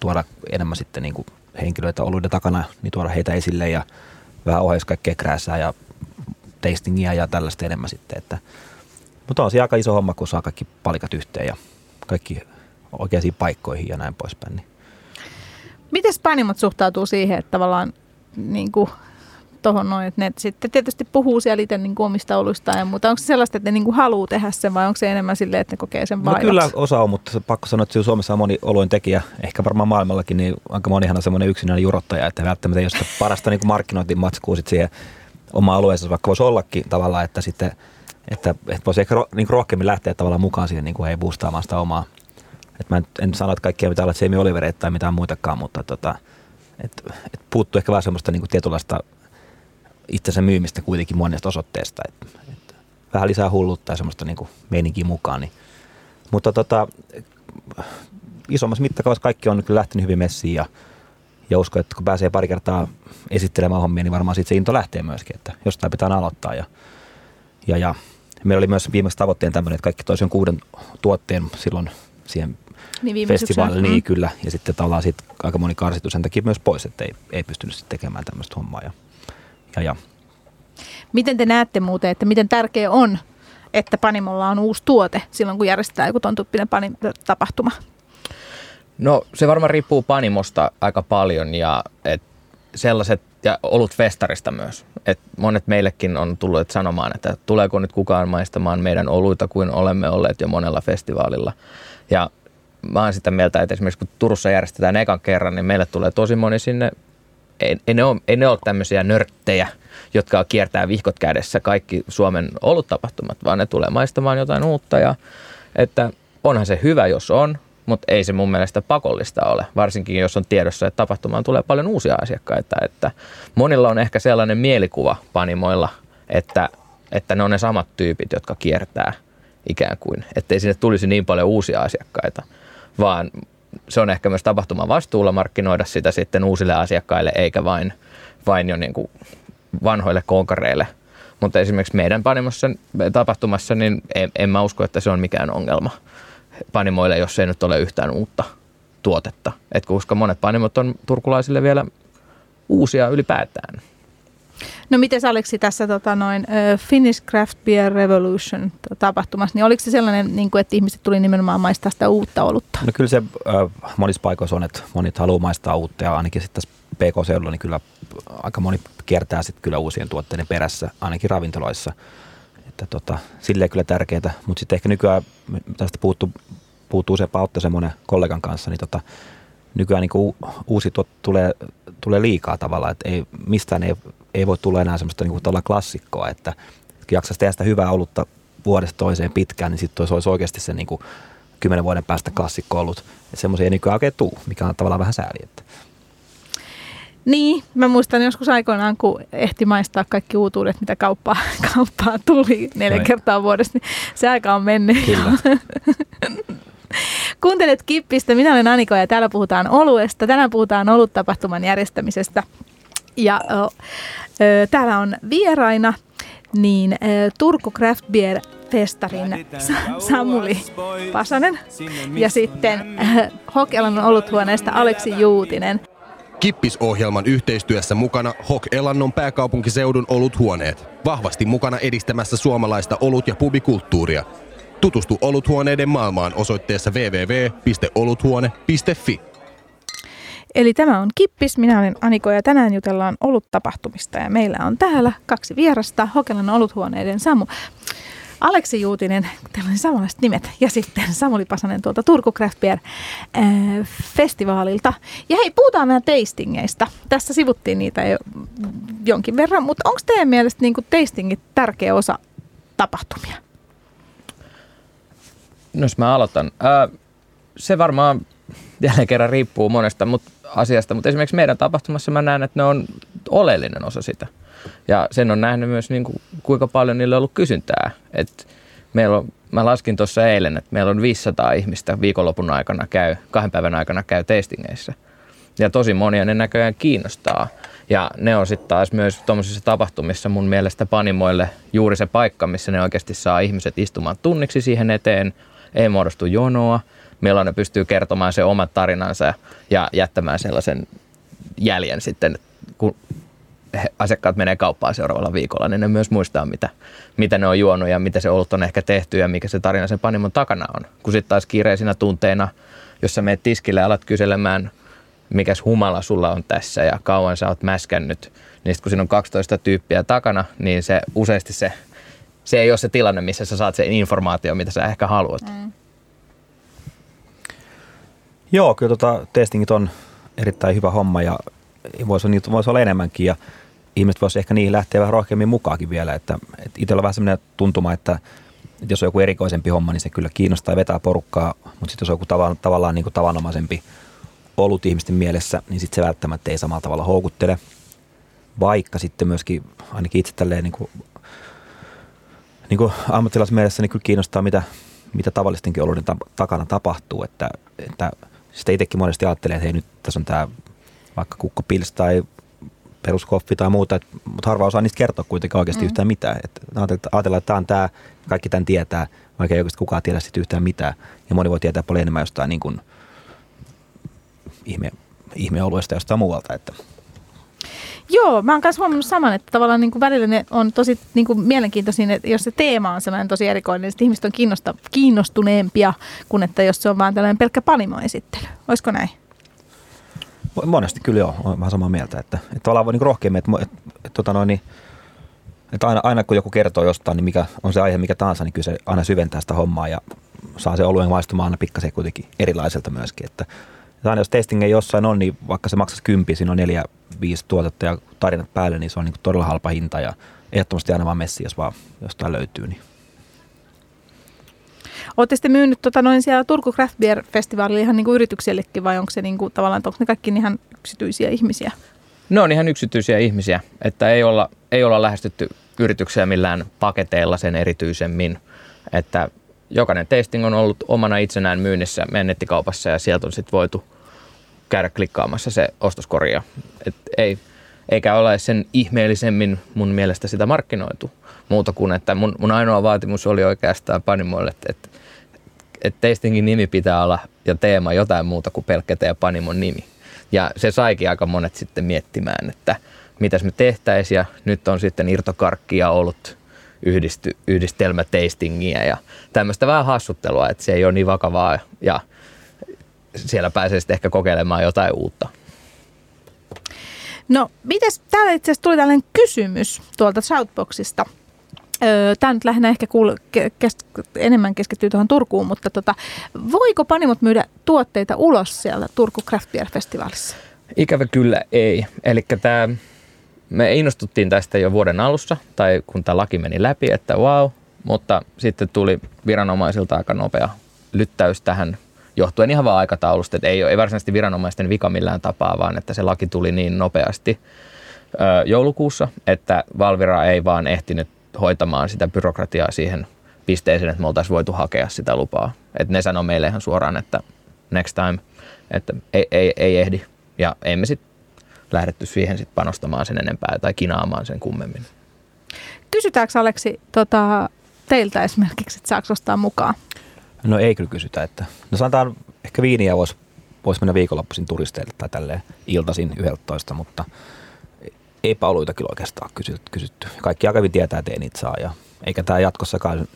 tuoda enemmän sitten niin kuin henkilöitä oluiden takana, niin tuoda heitä esille ja vähän ohjeissa kaikkea krääsää ja tastingia ja tällaista enemmän sitten. Että, mutta on se aika iso homma, kun saa kaikki palikat yhteen ja kaikki oikeisiin paikkoihin ja näin poispäin. Niin. Miten panimot suhtautuu siihen, että tavallaan niin kuin tuohon noin, että ne sitten tietysti puhuu siellä itse niin kuin omista oluistaan ja muuta. Onko se sellaista, että ne niin kuin haluaa tehdä sen vai onko se enemmän silleen, että ne kokee sen vaivaksi? No kyllä osa on, mutta pakko sanoa, että Suomessa on moni oluin tekijä, ehkä varmaan maailmallakin, niin aika monihan on semmoinen yksinäinen jurottaja, että välttämättä ei ole sitä parasta niin markkinointimatskua sitten siihen oma alueensa, vaikka voisi ollakin tavallaan, että sitten että, että voisi ehkä ro, niin rohkeammin lähteä tavallaan mukaan siihen, niin kuin ei boostaamaan sitä omaa. Et mä en, en sano, että kaikkia pitää olla Jamie Olivereita tai mitään muitakaan, mutta tota, et, et puuttuu ehkä vähän semmoista niin kuin tietynlaista itsensä myymistä kuitenkin monesta osoitteesta. Et, et vähän lisää hulluutta ja semmoista niin kuin meininkiä mukaan. Niin. Mutta tota, isommassa mittakaavassa kaikki on kyllä lähtenyt hyvin messiin ja, ja uskon, että kun pääsee pari kertaa esittelemään hommia, niin varmaan siitä se into lähtee myöskin, että jostain pitää aloittaa. Ja, ja, ja meillä oli myös viimeksi tavoitteen tämmöinen, että kaikki toisen kuuden tuotteen silloin siihen niin festivaalille, niin mm. kyllä. Ja sitten tavallaan siitä aika moni karsitui sen takia myös pois, että ei, ei pystynyt sitten tekemään tämmöistä hommaa. Ja, ja, ja. Miten te näette muuten, että miten tärkeä on, että Panimolla on uusi tuote silloin, kun järjestetään joku ton tyyppinen tapahtuma? No se varmaan riippuu Panimosta aika paljon ja et sellaiset, ja olut festarista myös. Et monet meillekin on tullut sanomaan, että tuleeko nyt kukaan maistamaan meidän oluita kuin olemme olleet jo monella festivaalilla. Ja mä oon sitä mieltä, että esimerkiksi kun Turussa järjestetään ekan kerran, niin meille tulee tosi moni sinne ei, ei, ne ole, ole tämmöisiä nörttejä, jotka kiertää vihkot kädessä kaikki Suomen oluttapahtumat, vaan ne tulee maistamaan jotain uutta. Ja, että onhan se hyvä, jos on, mutta ei se mun mielestä pakollista ole, varsinkin jos on tiedossa, että tapahtumaan tulee paljon uusia asiakkaita. Että monilla on ehkä sellainen mielikuva panimoilla, että, että ne on ne samat tyypit, jotka kiertää ikään kuin, ettei sinne tulisi niin paljon uusia asiakkaita, vaan se on ehkä myös tapahtuman vastuulla markkinoida sitä sitten uusille asiakkaille, eikä vain, vain jo niin kuin vanhoille konkareille. Mutta esimerkiksi meidän panimossa, tapahtumassa, niin en, en mä usko, että se on mikään ongelma panimoille, jos ei nyt ole yhtään uutta tuotetta. Et koska monet panimot on turkulaisille vielä uusia ylipäätään. No miten Aleksi tässä tota, noin, Finnish Craft Beer Revolution tapahtumassa, niin oliko se sellainen, niin kuin, että ihmiset tuli nimenomaan maistaa sitä uutta olutta? No kyllä se äh, monissa paikoissa on, että monet haluaa maistaa uutta ja ainakin sitten tässä PK-seudulla niin kyllä aika moni kiertää sitten kyllä uusien tuotteiden perässä, ainakin ravintoloissa. Että tota, silleen kyllä tärkeää, mutta sitten ehkä nykyään tästä puuttuu, puuttuu useampaa ottaa semmoinen kollegan kanssa, niin tota, nykyään niin uusi tuot tulee, tulee liikaa tavallaan, että ei, mistään ei, ei voi tulla enää semmoista niin kuin klassikkoa, että jaksaisi tehdä sitä hyvää olutta vuodesta toiseen pitkään, niin sitten olisi oikeasti se niin kuin kymmenen vuoden päästä klassikko ollut. Että semmoisia ei nykyään oikein tuu, mikä on tavallaan vähän sääli. Että. Niin, mä muistan joskus aikoinaan, kun ehti maistaa kaikki uutuudet, mitä kauppaa, kauppaa tuli neljä Noin. kertaa vuodessa, niin se aika on mennyt. Kyllä. Kuuntelet Kippistä, minä olen Aniko ja täällä puhutaan oluesta. Tänään puhutaan oluttapahtuman järjestämisestä. Ja ö, ö, täällä on vieraina niin ö, Turku Craft Beer festarin Samuli Pasanen ja sitten Hokelan oluthuoneesta Aleksi Juutinen. Kippisohjelman yhteistyössä mukana Hok Elannon pääkaupunkiseudun oluthuoneet. Vahvasti mukana edistämässä suomalaista olut- ja pubikulttuuria. Tutustu oluthuoneiden maailmaan osoitteessa www.oluthuone.fi. Eli tämä on Kippis, minä olen Aniko ja tänään jutellaan oluttapahtumista ja meillä on täällä kaksi vierasta, Hokelan oluthuoneiden Samu. Aleksi Juutinen, teillä on samanlaiset nimet, ja sitten Samuli Pasanen tuolta Turku Craft Beer äh, festivaalilta. Ja hei, puhutaan vähän tastingeista. Tässä sivuttiin niitä jo jonkin verran, mutta onko teidän mielestä niin tastingit tärkeä osa tapahtumia? No jos mä aloitan. Äh, se varmaan jälleen kerran riippuu monesta mut, asiasta, mutta esimerkiksi meidän tapahtumassa mä näen, että ne on oleellinen osa sitä. Ja sen on nähnyt myös niin kuin, kuinka paljon niille on ollut kysyntää. Et meillä on, mä laskin tuossa eilen, että meillä on 500 ihmistä viikonlopun aikana käy, kahden päivän aikana käy tastingeissä. Ja tosi monia ne näköjään kiinnostaa. Ja ne on sitten taas myös tuommoisissa tapahtumissa mun mielestä panimoille juuri se paikka, missä ne oikeasti saa ihmiset istumaan tunniksi siihen eteen. Ei muodostu jonoa, milloin ne pystyy kertomaan se omat tarinansa ja jättämään sellaisen jäljen sitten, kun asiakkaat menee kauppaan seuraavalla viikolla, niin ne myös muistaa, mitä, mitä ne on juonut ja mitä se olut on ehkä tehty ja mikä se tarina sen panimon takana on. Kun sitten taas kiireisinä tunteina, jos sä meet tiskille ja alat kyselemään, mikäs humala sulla on tässä ja kauan sä oot mäskännyt, niin kun siinä on 12 tyyppiä takana, niin se useasti se, se ei ole se tilanne, missä sä saat sen informaatio, mitä sä ehkä haluat. Mm. Joo, kyllä tota, testingit on erittäin hyvä homma ja voisi, niitä voisi olla enemmänkin ja ihmiset voisi ehkä niihin lähteä vähän rohkeammin mukaankin vielä. Että, että itsellä on vähän sellainen tuntuma, että, että jos on joku erikoisempi homma, niin se kyllä kiinnostaa ja vetää porukkaa, mutta sitten jos on joku tava, tavallaan niin kuin tavanomaisempi ollut ihmisten mielessä, niin sitten se välttämättä ei samalla tavalla houkuttele. Vaikka sitten myöskin ainakin itse tälleen niin kuin, niin kuin ammattilaismielessä niin kyllä kiinnostaa, mitä, mitä tavallistenkin oloiden takana tapahtuu. Että, että sitä itsekin monesti ajattelee, että hei nyt tässä on tämä vaikka kukkopils tai peruskoffi tai muuta, mutta harva osaa niistä kertoa kuitenkaan oikeasti mm. yhtään mitään. Et ajatellaan, että tämä on tämä, kaikki tämän tietää, vaikka ei oikeasti kukaan tiedä sitten yhtään mitään. Ja moni voi tietää paljon enemmän jostain niin kuin ihme, ihmeoluesta jostain muualta. Että. Joo, mä oon myös huomannut saman, että tavallaan niin kuin välillä ne on tosi niin kuin mielenkiintoisia, että jos se teema on sellainen tosi erikoinen, niin ihmiset on kiinnosta, kiinnostuneempia kuin että jos se on vaan tällainen pelkkä panimoesittely. Olisiko näin? Monesti kyllä joo, olen vähän samaa mieltä, että, että tavallaan voi niin rohkeammin, että, että, että, tota noin, niin, että aina, aina kun joku kertoo jostain, niin mikä on se aihe mikä tahansa, niin kyllä se aina syventää sitä hommaa ja saa se oluen maistumaan aina pikkasen kuitenkin erilaiselta myöskin, että, että aina jos testing ei jossain on, niin vaikka se maksaisi kympi, siinä on neljä, viisi tuotetta ja tarinat päälle, niin se on niin todella halpa hinta ja ehdottomasti aina vaan messi, jos vaan jostain löytyy. Niin. Olette sitten myynyt tota, noin siellä Turku Craft Beer Festivalilla ihan niin kuin yrityksellekin vai onko se niin kuin, tavallaan, onko ne kaikki ihan yksityisiä ihmisiä? Ne on ihan yksityisiä ihmisiä, että ei olla, ei olla lähestytty yrityksiä millään paketeilla sen erityisemmin, että jokainen tasting on ollut omana itsenään myynnissä meidän nettikaupassa ja sieltä on sitten voitu käydä klikkaamassa se ostoskorja. Et ei, eikä ole sen ihmeellisemmin mun mielestä sitä markkinoitu muuta kuin, että mun, mun ainoa vaatimus oli oikeastaan panimoille, että, että, että tastingin nimi pitää olla ja teema jotain muuta kuin pelkkä ja panimon nimi. Ja se saikin aika monet sitten miettimään, että mitäs me tehtäisiin ja nyt on sitten irtokarkkia ollut yhdisty, yhdistelmä tastingia ja tämmöistä vähän hassuttelua, että se ei ole niin vakavaa ja siellä pääsee sitten ehkä kokeilemaan jotain uutta. No, mites täällä itse asiassa tuli tällainen kysymys tuolta Shoutboxista. Tämä nyt lähinnä ehkä kuul- kes- enemmän keskittyy tuohon Turkuun, mutta tota, voiko Panimot myydä tuotteita ulos siellä Turku Craft Beer Festivalissa? Ikävä kyllä ei. Eli tämä me innostuttiin tästä jo vuoden alussa, tai kun tämä laki meni läpi, että wow, mutta sitten tuli viranomaisilta aika nopea lyttäys tähän johtuen ihan vaan aikataulusta, että ei, ei varsinaisesti viranomaisten vika millään tapaa, vaan että se laki tuli niin nopeasti ö, joulukuussa, että Valvira ei vaan ehtinyt hoitamaan sitä byrokratiaa siihen pisteeseen, että me oltaisiin voitu hakea sitä lupaa. Et ne sanoi meille ihan suoraan, että next time, että ei, ei, ei ehdi. Ja emme sitten lähdetty siihen sit panostamaan sen enempää tai kinaamaan sen kummemmin. Kysytäänkö Aleksi tota, teiltä esimerkiksi, että saako ostaa mukaan? No ei kyllä kysytä. Että, no sanotaan ehkä viiniä voisi vois mennä viikonloppuisin turisteille tai tälleen iltaisin 11, mutta eipä oluita kyllä oikeastaan kysytty. Kaikki aika tietää, että ei niitä saa. Ja eikä tämä jatkossakaan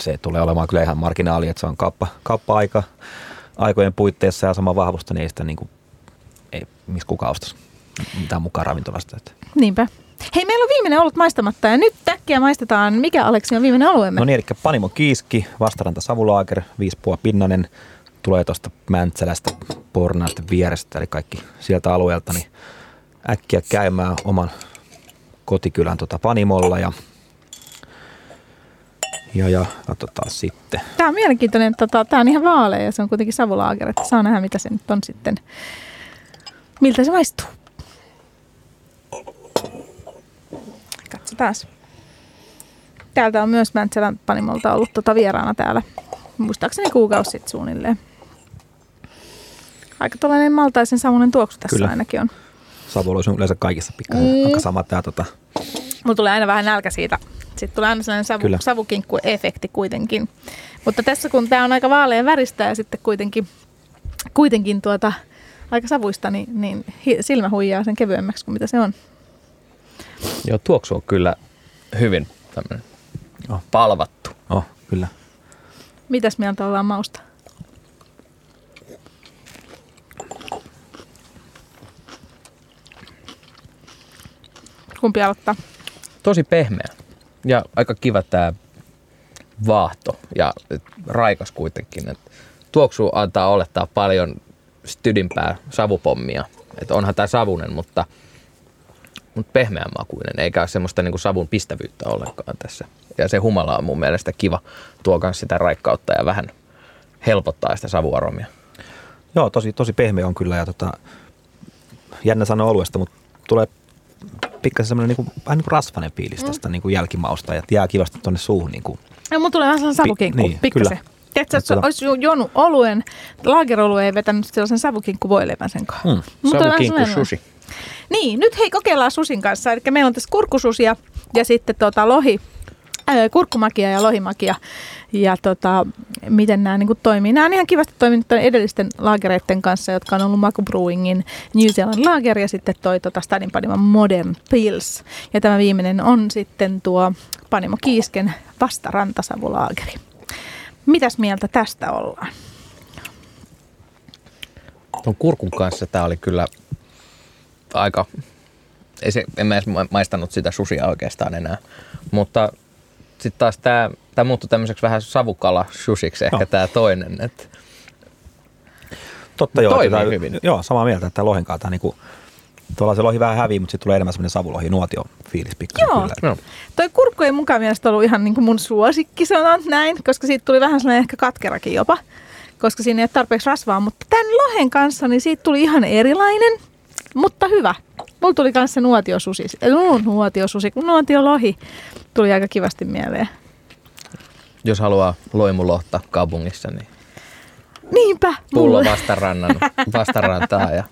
se tulee olemaan kyllä ihan marginaali, että se on kauppa, kauppa-aika aikojen puitteissa ja sama vahvusta, niin ei sitä niin kuin, ei, missä kukaan ostaisi mitään mukaan ravintolasta. Että. Niinpä. Hei, meillä on viimeinen ollut maistamatta ja nyt täkkiä maistetaan. Mikä Aleksi on viimeinen alueemme? No niin, eli Panimo Kiiski, Vastaranta Savulaager, viispua pinnanen, tulee tuosta Mäntsälästä, Pornaasta vierestä, eli kaikki sieltä alueelta, niin äkkiä käymään oman kotikylän tota Panimolla ja ja, ja katsotaan sitten. Tämä on mielenkiintoinen, tota, tämä on ihan vaalea ja se on kuitenkin savulaager, että saa nähdä mitä se nyt on sitten, miltä se maistuu. Katso taas. Täältä on myös Mäntsälän panimolta ollut tota vieraana täällä. Muistaakseni kuukausi sitten suunnilleen. Aika tällainen maltaisen savunen tuoksu tässä Kyllä. ainakin on. Savuolo on yleensä kaikissa pikkasen Mm. aika sama tää tota, Mulla tulee aina vähän nälkä siitä. Sitten tulee aina sellainen savu, Kyllä. savukinkku-efekti kuitenkin. Mutta tässä kun tämä on aika vaalean väristä ja sitten kuitenkin, kuitenkin tuota, aika savuista, niin, niin silmä huijaa sen kevyemmäksi kuin mitä se on. Joo, tuoksu on kyllä hyvin tämmöinen Oh. palvattu. oh, kyllä. Mitäs mieltä ollaan mausta? Kumpi aloittaa? Tosi pehmeä ja aika kiva tämä vaahto ja raikas kuitenkin. Et tuoksu antaa olettaa paljon stydimpää savupommia. Et onhan tämä savunen, mutta, mutta pehmeän makuinen, eikä ole semmoista niinku savun pistävyyttä ollenkaan tässä. Ja se humala on mun mielestä kiva, tuo myös sitä raikkautta ja vähän helpottaa sitä savuaromia. Joo, tosi, tosi pehmeä on kyllä ja tota, jännä sanoa oluesta, mutta tulee pikkasen semmoinen niinku, vähän niin kuin rasvainen fiilis tästä niinku jälkimausta ja jää kivasti tuonne suuhun. Niinku. No, mulla tulee vähän sellainen savukinkku, niin, niin, pikkasen. kyllä. Tiedätkö, että Mutta- olisi ju- juonut oluen, laagerolue ei vetänyt sellaisen savukinkku voileivän sen kanssa. Hmm. Vähän Savukinkku sushi. Niin, nyt hei kokeillaan susin kanssa. Eli meillä on tässä kurkkususia ja sitten tota lohi, ää, kurkkumakia ja lohimakia. Ja tota, miten nämä niin toimii. Nämä on ihan kivasti toiminut edellisten laagereiden kanssa, jotka on ollut Maku Brewingin New Zealand Lager ja sitten toi tota Stadin Panimo Modern Pils. Ja tämä viimeinen on sitten tuo Panimo Kiisken vastarantasavulaageri. Mitäs mieltä tästä ollaan? Tuon kurkun kanssa tämä oli kyllä aika... Ei se, en mä edes ma- maistanut sitä susia oikeastaan enää. Mutta sitten taas tämä tää muuttui tämmöiseksi vähän savukala susiksi ehkä Joo. tämä toinen. Et Totta joo. Toimii että tää- hyvin. Joo, samaa mieltä, että lohen kanssa niinku, tuolla se lohi vähän hävii, mutta sitten tulee enemmän semmoinen savulohi, nuotio fiilis pikkasen Joo. kyllä. no, Toi kurkku ei mukaan mielestä ollut ihan niin kuin mun suosikki, sanon näin, koska siitä tuli vähän sellainen ehkä katkerakin jopa, koska siinä ei ole tarpeeksi rasvaa. Mutta tämän lohen kanssa, niin siitä tuli ihan erilainen, mutta hyvä. Mulla tuli kanssa se nuotiosusi, nuotiosusi, kun nuotiolohi tuli aika kivasti mieleen. jos haluaa loimulohta kaupungissa, niin Niinpä, pullo vastarannan, vastarantaa ja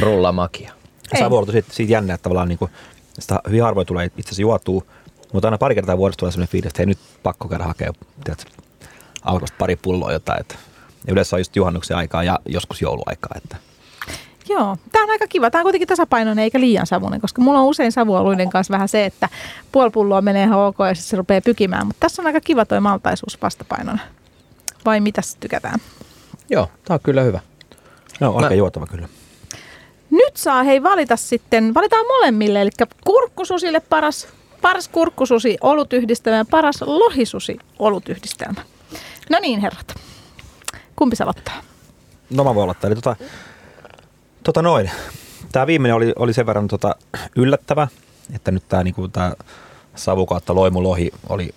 rullamakia. On siitä, siitä jännä, että tavallaan niinku, sitä hyvin harvoin tulee itse asiassa juotua, mutta aina pari kertaa vuodessa tulee sellainen fiilis, että hei nyt pakko käydä hakea tiedätkö, alkosta pari pulloa jotain. Että, ja yleensä on just juhannuksen aikaa ja joskus jouluaikaa. Että. Joo, tämä on aika kiva. Tämä on kuitenkin tasapainoinen eikä liian savunen, koska mulla on usein savuoluiden kanssa vähän se, että puoli pulloa menee ihan ok ja sitten se rupeaa pykimään. Mutta tässä on aika kiva toi maltaisuus vastapainona. Vai mitä tykätään? Joo, tämä on kyllä hyvä. No, aika Mä- juotava kyllä. Nyt saa hei valita sitten, valitaan molemmille, eli kurkkususille paras, paras kurkkususi olutyhdistelmä ja paras lohisusi olutyhdistelmä. No niin herrat, kumpi se aloittaa? No mä voin aloittaa. Eli tota, tota noin. Tämä viimeinen oli, oli sen verran tota yllättävä, että nyt tämä niinku, tää savu kautta loimulohi oli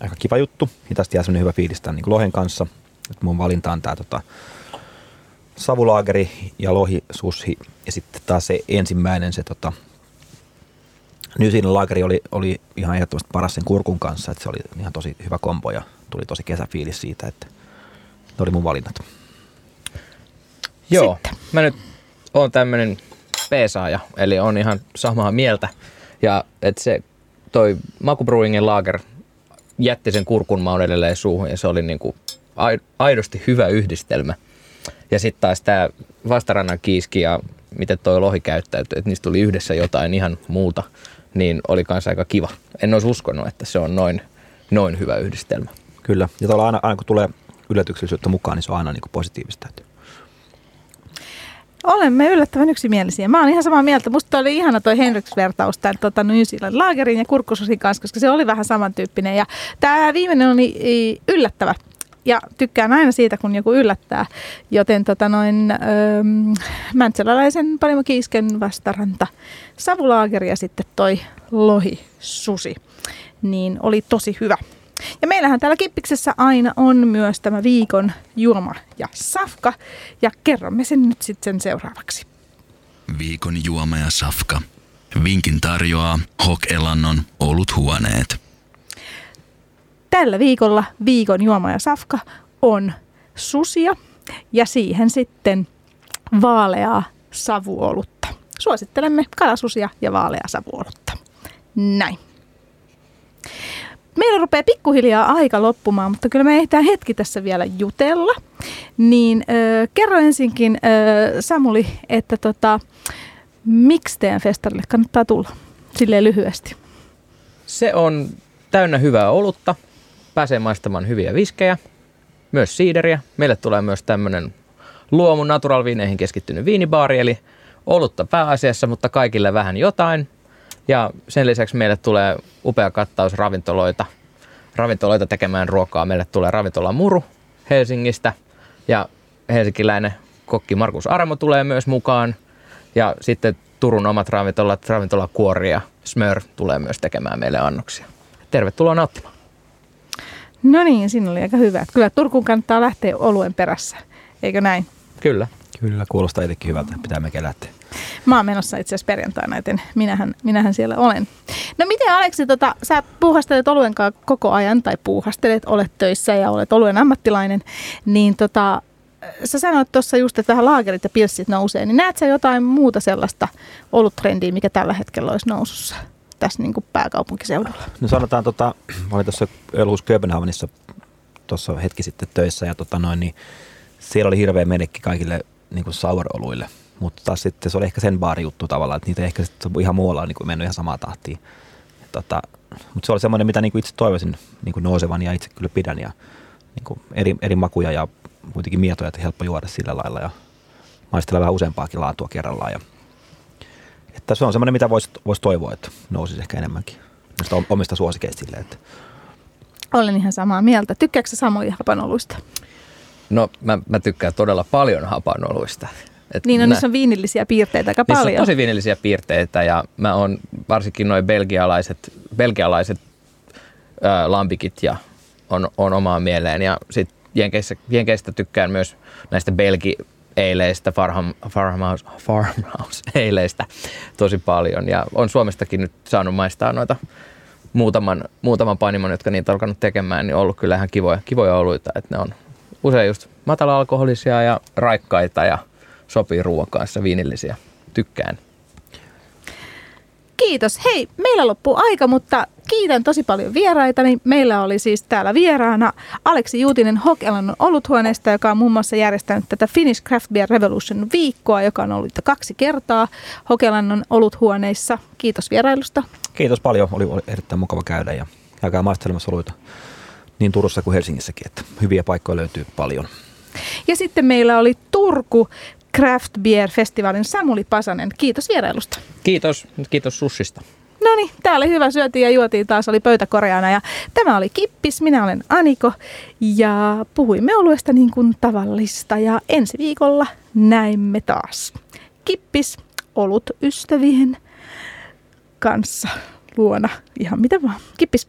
aika kiva juttu. Ja tästä jää semmoinen hyvä fiilis tämän niinku lohen kanssa. Et mun valinta on tämä tota, savulaageri ja lohi sushi. Ja sitten taas se ensimmäinen, se tota, Zealand laageri oli, oli ihan ehdottomasti paras sen kurkun kanssa. Että se oli ihan tosi hyvä kombo ja tuli tosi kesäfiilis siitä, että ne oli mun valinnat. Joo, Sitten. mä nyt oon tämmönen peesaaja, eli on ihan samaa mieltä. Ja että se toi Maku Brewingin lager jätti sen kurkun maun edelleen suuhun ja se oli niinku ai- aidosti hyvä yhdistelmä. Ja sitten taas tämä vastarannan kiiski ja miten toi lohi käyttäytyi, että niistä tuli yhdessä jotain ihan muuta, niin oli kanssa aika kiva. En olisi uskonut, että se on noin, noin hyvä yhdistelmä. Kyllä. Ja aina, aina kun tulee yllätyksellisyyttä mukaan, niin se on aina niin kuin positiivista. Että Olemme yllättävän yksimielisiä. Mä oon ihan samaa mieltä. Musta oli ihana toi Henriks-vertaus tämän tota, New Zealand laagerin ja kurkkususin kanssa, koska se oli vähän samantyyppinen. Ja tämä viimeinen oli yllättävä. Ja tykkään aina siitä, kun joku yllättää. Joten tota noin, öö, mäntsäläläisen Panimo Kiisken vastaranta savulaageri ja sitten toi lohi susi. Niin oli tosi hyvä. Ja meillähän täällä Kippiksessä aina on myös tämä viikon juoma ja safka. Ja kerromme sen nyt sitten seuraavaksi. Viikon juoma ja safka. Vinkin tarjoaa Hok Elannon oluthuoneet. Tällä viikolla viikon juoma ja safka on susia ja siihen sitten vaaleaa savuolutta. Suosittelemme kalasusia ja vaaleaa savuolutta. Näin. Meillä rupeaa pikkuhiljaa aika loppumaan, mutta kyllä me ehditään hetki tässä vielä jutella. Niin äh, kerro ensinkin äh, Samuli, että tota, miksi teidän festarille kannattaa tulla? Silleen lyhyesti. Se on täynnä hyvää olutta, pääsee maistamaan hyviä viskejä, myös siideriä. Meille tulee myös tämmöinen luomu natural viineihin keskittynyt viinibaari, eli olutta pääasiassa, mutta kaikille vähän jotain. Ja sen lisäksi meille tulee upea kattaus ravintoloita, ravintoloita tekemään ruokaa. Meille tulee ravintola Muru Helsingistä ja helsinkiläinen kokki Markus Armo tulee myös mukaan. Ja sitten Turun omat ravintolat, ravintola Kuori ja Smör tulee myös tekemään meille annoksia. Tervetuloa nauttimaan. No niin, siinä oli aika hyvä. Kyllä Turkuun kannattaa lähteä oluen perässä, eikö näin? Kyllä. Kyllä, kuulostaa itsekin hyvältä. Pitää mekin lähteä. Mä oon menossa itse asiassa perjantaina, joten minähän, minähän siellä olen. No miten Aleksi, tota, sä puuhastelet oluen kanssa koko ajan, tai puuhastelet, olet töissä ja olet oluen ammattilainen, niin tota, sä sanoit tuossa just, että vähän laakerit ja pilssit nousee, niin näet sä jotain muuta sellaista oluttrendiä, mikä tällä hetkellä olisi nousussa tässä niin kuin pääkaupunkiseudulla? No sanotaan, tota, mä olin tuossa Ölhus Kööpenhaminissa tuossa hetki sitten töissä ja tota noin, niin siellä oli hirveä menekki kaikille niin kuin sour-oluille. Mutta taas sitten se oli ehkä sen juttu tavallaan, että niitä ehkä sitten ihan muualla niin kuin mennyt ihan samaa tahtiin. Tota, mutta se oli semmoinen, mitä niin kuin itse toivoisin niin kuin nousevan ja itse kyllä pidän ja niin kuin eri, eri makuja ja kuitenkin mietoja, että helppo juoda sillä lailla ja maistella vähän useampaakin laatua kerrallaan. Ja, että se on semmoinen, mitä voisi vois toivoa, että nousisi ehkä enemmänkin omista suosikeista silleen, olen ihan samaa mieltä. Tykkääkö Samuli hapanoluista? No mä, mä tykkään todella paljon hapanoluista. Et niin, no, nä- niissä on viinillisiä piirteitä aika niissä paljon. on tosi viinillisiä piirteitä ja mä oon varsinkin noin belgialaiset, belgialaiset ää, lampikit ja on, on omaan mieleen. Ja sit Jenkeissä, Jenkeistä tykkään myös näistä belgi eileistä, farm, farmhouse, farmhouse eileistä tosi paljon. Ja on Suomestakin nyt saanut maistaa noita muutaman, muutaman panimon, jotka niitä on alkanut tekemään, niin on ollut kyllä ihan kivoja, kivoja oluita. Että ne on usein just matala-alkoholisia ja raikkaita ja sopii ruoan kanssa viinillisiä. Tykkään. Kiitos. Hei, meillä loppuu aika, mutta kiitän tosi paljon vieraita. Niin meillä oli siis täällä vieraana Aleksi Juutinen Hokelannon oluthuoneesta, joka on muun muassa järjestänyt tätä Finnish Craft Beer Revolution viikkoa, joka on ollut kaksi kertaa Hokelannon oluthuoneissa. Kiitos vierailusta. Kiitos paljon. Oli, oli erittäin mukava käydä ja käykää maistelemassa oluita niin Turussa kuin Helsingissäkin, että hyviä paikkoja löytyy paljon. Ja sitten meillä oli Turku Craft Beer Festivalin Samuli Pasanen. Kiitos vierailusta. Kiitos. Kiitos sussista. No niin, tää oli hyvä. Syötiin ja juotiin taas, oli pöytä koreana. Ja tämä oli Kippis, minä olen Aniko. Ja puhuimme oluesta niin kuin tavallista. Ja ensi viikolla näemme taas. Kippis, olut ystävien kanssa luona. Ihan mitä vaan. Kippis.